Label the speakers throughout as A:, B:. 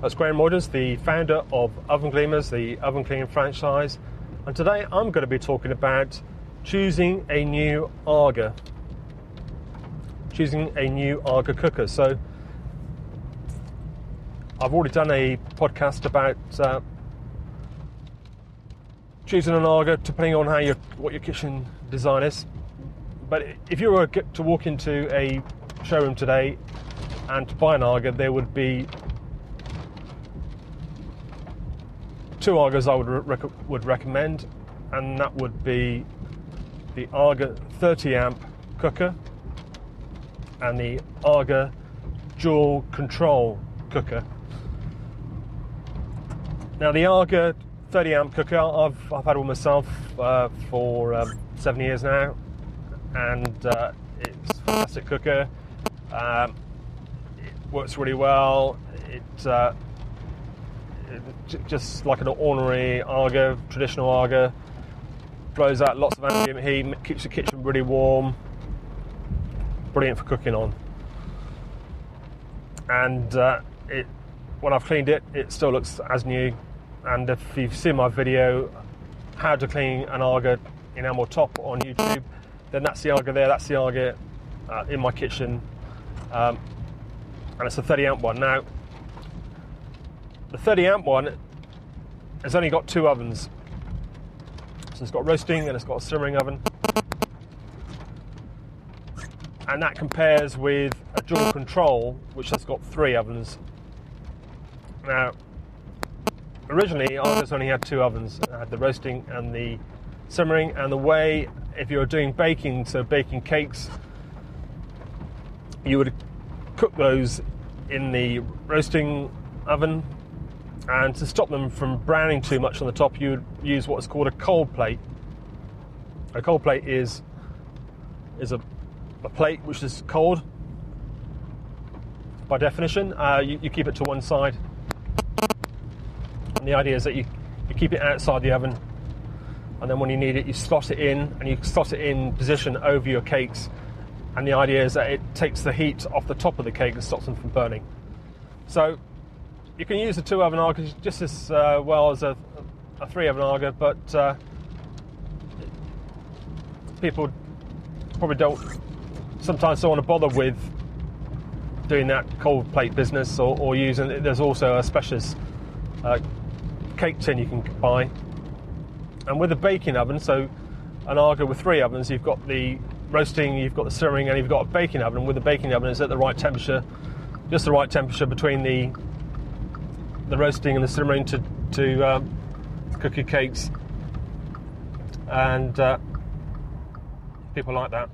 A: That's Graham Rogers, the founder of Oven Gleamers, the oven cleaning franchise, and today I'm going to be talking about choosing a new Aga. Choosing a new Aga cooker. So, I've already done a podcast about uh, choosing an Aga depending on how your what your kitchen design is. But if you were to walk into a showroom today and to buy an Aga, there would be two Agas I would, rec- would recommend, and that would be the Aga 30 amp cooker and the Aga dual control cooker. Now, the Aga 30 amp cooker I've, I've had one myself uh, for um, seven years now, and uh, it's a fantastic cooker. Um, it works really well. It uh, just like an ordinary Aga, traditional Aga. Blows out lots of ambient heat, keeps the kitchen really warm. Brilliant for cooking on. And uh, it, when I've cleaned it, it still looks as new. And if you've seen my video, how to clean an Aga enamel top on YouTube, then that's the Aga there. That's the Aga uh, in my kitchen, um, and it's a 30 amp one. Now, the 30 amp one has only got two ovens. So it's got roasting and it's got a simmering oven. And that compares with a dual control, which has got three ovens. Now, originally, Agas only had two ovens. It had the roasting and the simmering. And the way, if you were doing baking, so baking cakes, you would cook those in the roasting oven and to stop them from browning too much on the top, you would use what's called a cold plate. A cold plate is is a, a plate which is cold by definition. Uh, you, you, keep it to one side, and the idea is that you, you keep it outside the oven, and then when you need it, you slot it in, and you slot it in position over your cakes. And the idea is that it takes the heat off the top of the cake and stops them from burning. So you can use a two oven Aga just as uh, well as a, a three oven Aga, but uh, people probably don't sometimes don't want to bother with doing that cold plate business or, or using. There's also a specialist uh, cake tin you can buy, and with a baking oven, so an Aga with three ovens, you've got the roasting, you've got the simmering, and you've got a baking oven. And With the baking oven, it's at the right temperature, just the right temperature between the the roasting and the simmering to, to um, cook your cakes. And uh, people like that.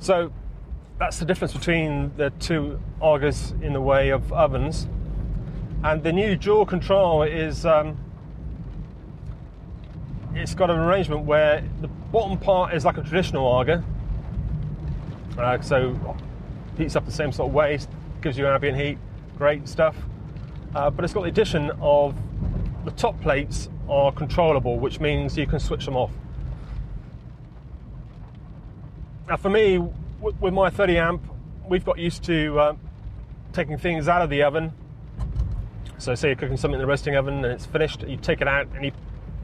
A: So that's the difference between the two Agas in the way of ovens. And the new dual control is um, it's got an arrangement where the bottom part is like a traditional Aga. Uh, so heats up the same sort of way, gives you ambient heat, great stuff. Uh, but it's got the addition of the top plates are controllable, which means you can switch them off. Now, for me, with my 30 amp, we've got used to uh, taking things out of the oven. So, say you're cooking something in the roasting oven and it's finished, you take it out and you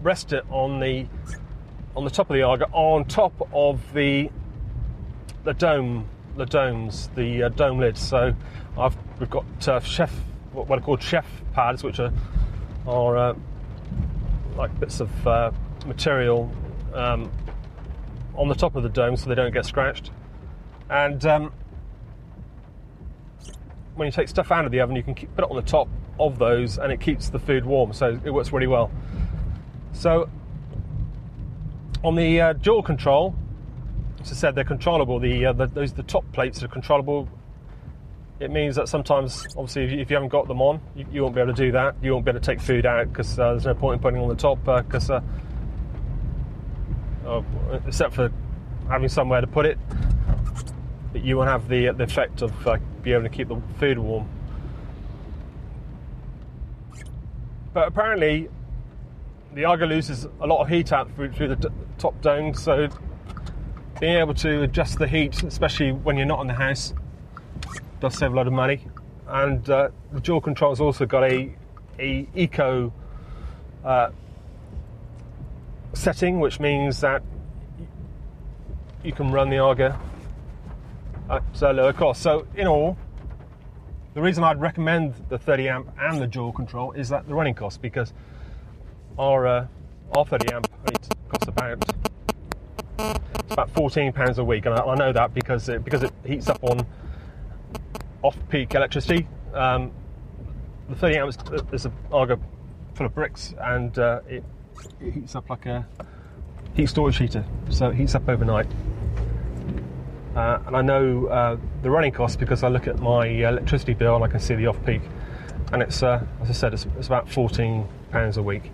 A: rest it on the on the top of the Aga, on top of the the dome the domes, the uh, dome lids. So I've we've got uh, chef what are called chef pads, which are are uh, like bits of uh, material um, on the top of the dome, so they don't get scratched. And um, when you take stuff out of the oven, you can keep, put it on the top of those, and it keeps the food warm. So it works really well. So on the uh, dual control, as I said, they're controllable. The, uh, the those the top plates are controllable. It means that sometimes, obviously, if you, if you haven't got them on, you, you, won't be able to do that. You won't be able to take food out because uh, there's no point in putting on the top because, uh, uh, except for having somewhere to put it, you won't have the the effect of uh, being able to keep the food warm. But apparently, the Aga loses a lot of heat out through, through the top dome, so being able to adjust the heat, especially when you're not in the house, does save a lot of money. And uh, the dual control's also got a a eco uh, setting, which means that you can run the Aga at a lower cost. So in all, the reason I'd recommend the 30 amp and the dual control is that the running cost because our uh, our 30 amp costs about about 14 pounds a week, and I, I, know that because it, because it heats up on off-peak electricity. Um, the 30 amps is a Aga full of bricks, and uh, it, it heats up like a heat storage heater, so it heats up overnight. Uh, and I know uh, the running costs because I look at my electricity bill and I can see the off peak, and it's uh, as I said, it's, it's, about 14 pounds a week.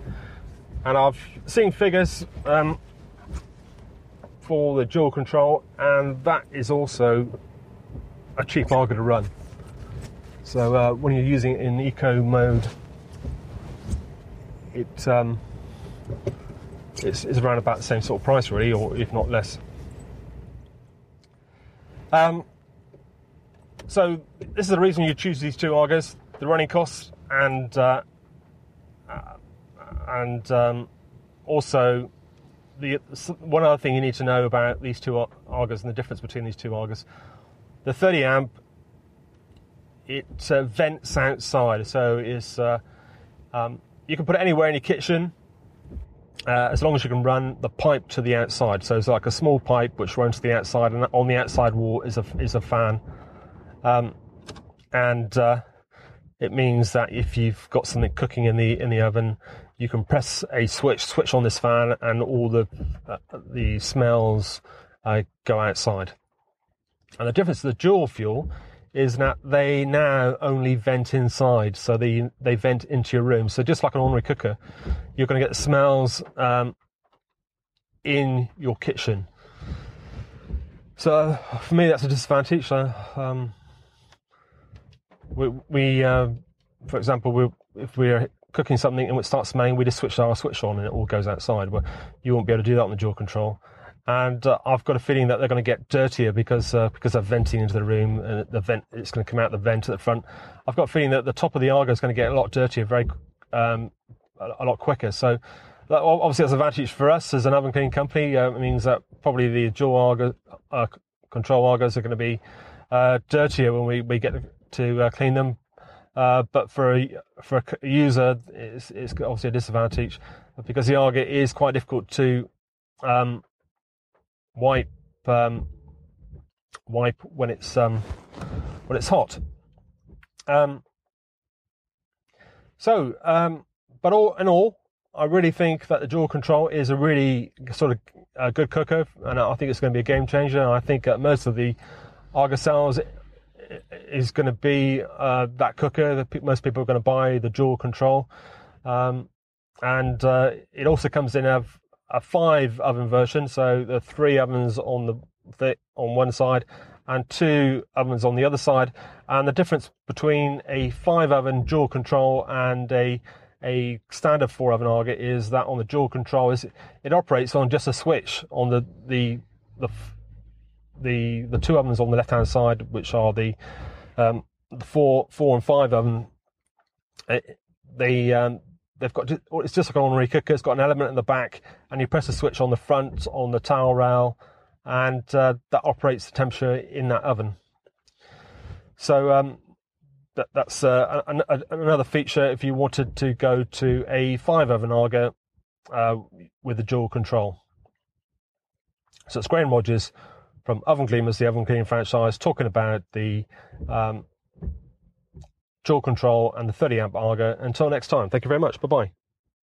A: And I've seen figures um, for the dual control, and that is also a cheap Aga to run. So uh, when you're using it in eco mode, it um, it's, it's around about the same sort of price, really, or if not less. Um, so this is the reason you choose these two Agas: the running costs and uh, uh, and um, also the one other thing you need to know about these two Agas and the difference between these two Agas. The 30 amp it uh, vents outside, so it's uh, um, you can put it anywhere in your kitchen. Uh, as long as you can run the pipe to the outside. So it's like a small pipe which runs to the outside, and on the outside wall is a is a fan, um, and uh, it means that if you've got something cooking in the in the oven, you can press a switch, switch on this fan, and all the uh, the smells uh, go outside. And the difference to the dual fuel is that they now only vent inside, so they they vent into your room. So just like an ordinary cooker, you're going to get the smells um, in your kitchen. So for me, that's a disadvantage. So, um, we, we uh, for example, we, if we're cooking something and it starts smelling, we just switch our switch on and it all goes outside. But you won't be able to do that on the dual control and uh, I've got a feeling that they're going to get dirtier because uh, because they're venting into the room and the vent it's going to come out the vent at the front. I've got a feeling that the top of the Aga is going to get a lot dirtier very um, a, lot quicker. So that, obviously that's an advantage for us as an oven cleaning company. Uh, it means that probably the dual Aga uh, control Agas are going to be uh, dirtier when we, we get to uh, clean them. But for a, for a user, it's, it's obviously a disadvantage because the Aga is quite difficult to um, wipe um, wipe when it's um, when it's hot. Um, so, um, but all in all, I really think that the dual control is a really sort of a good cooker, and I think it's going to be a game changer. And I think that most of the Aga cells is going to be uh, that cooker. That most people are going to buy the dual control, um, and uh, it also comes in a a five oven version, so the three ovens on the, on one side and two ovens on the other side. And the difference between a five oven dual control and a a standard four oven Aga is that on the dual control is it operates on just a switch on the the the the, the two ovens on the left hand side, which are the um, the four four and five oven. It, they um, they've got it's just like an ordinary cooker. It's got an element in the back, and you press a switch on the front on the towel rail, and uh, that operates the temperature in that oven. So um, that, that's uh, an, a, another feature if you wanted to go to a five oven Aga uh, with the dual control. So it's Graham Rogers from Oven Gleaners, the oven cleaning franchise, talking about the um, dual control and the 30 amp Aga. Until next time, thank you very much. Bye bye.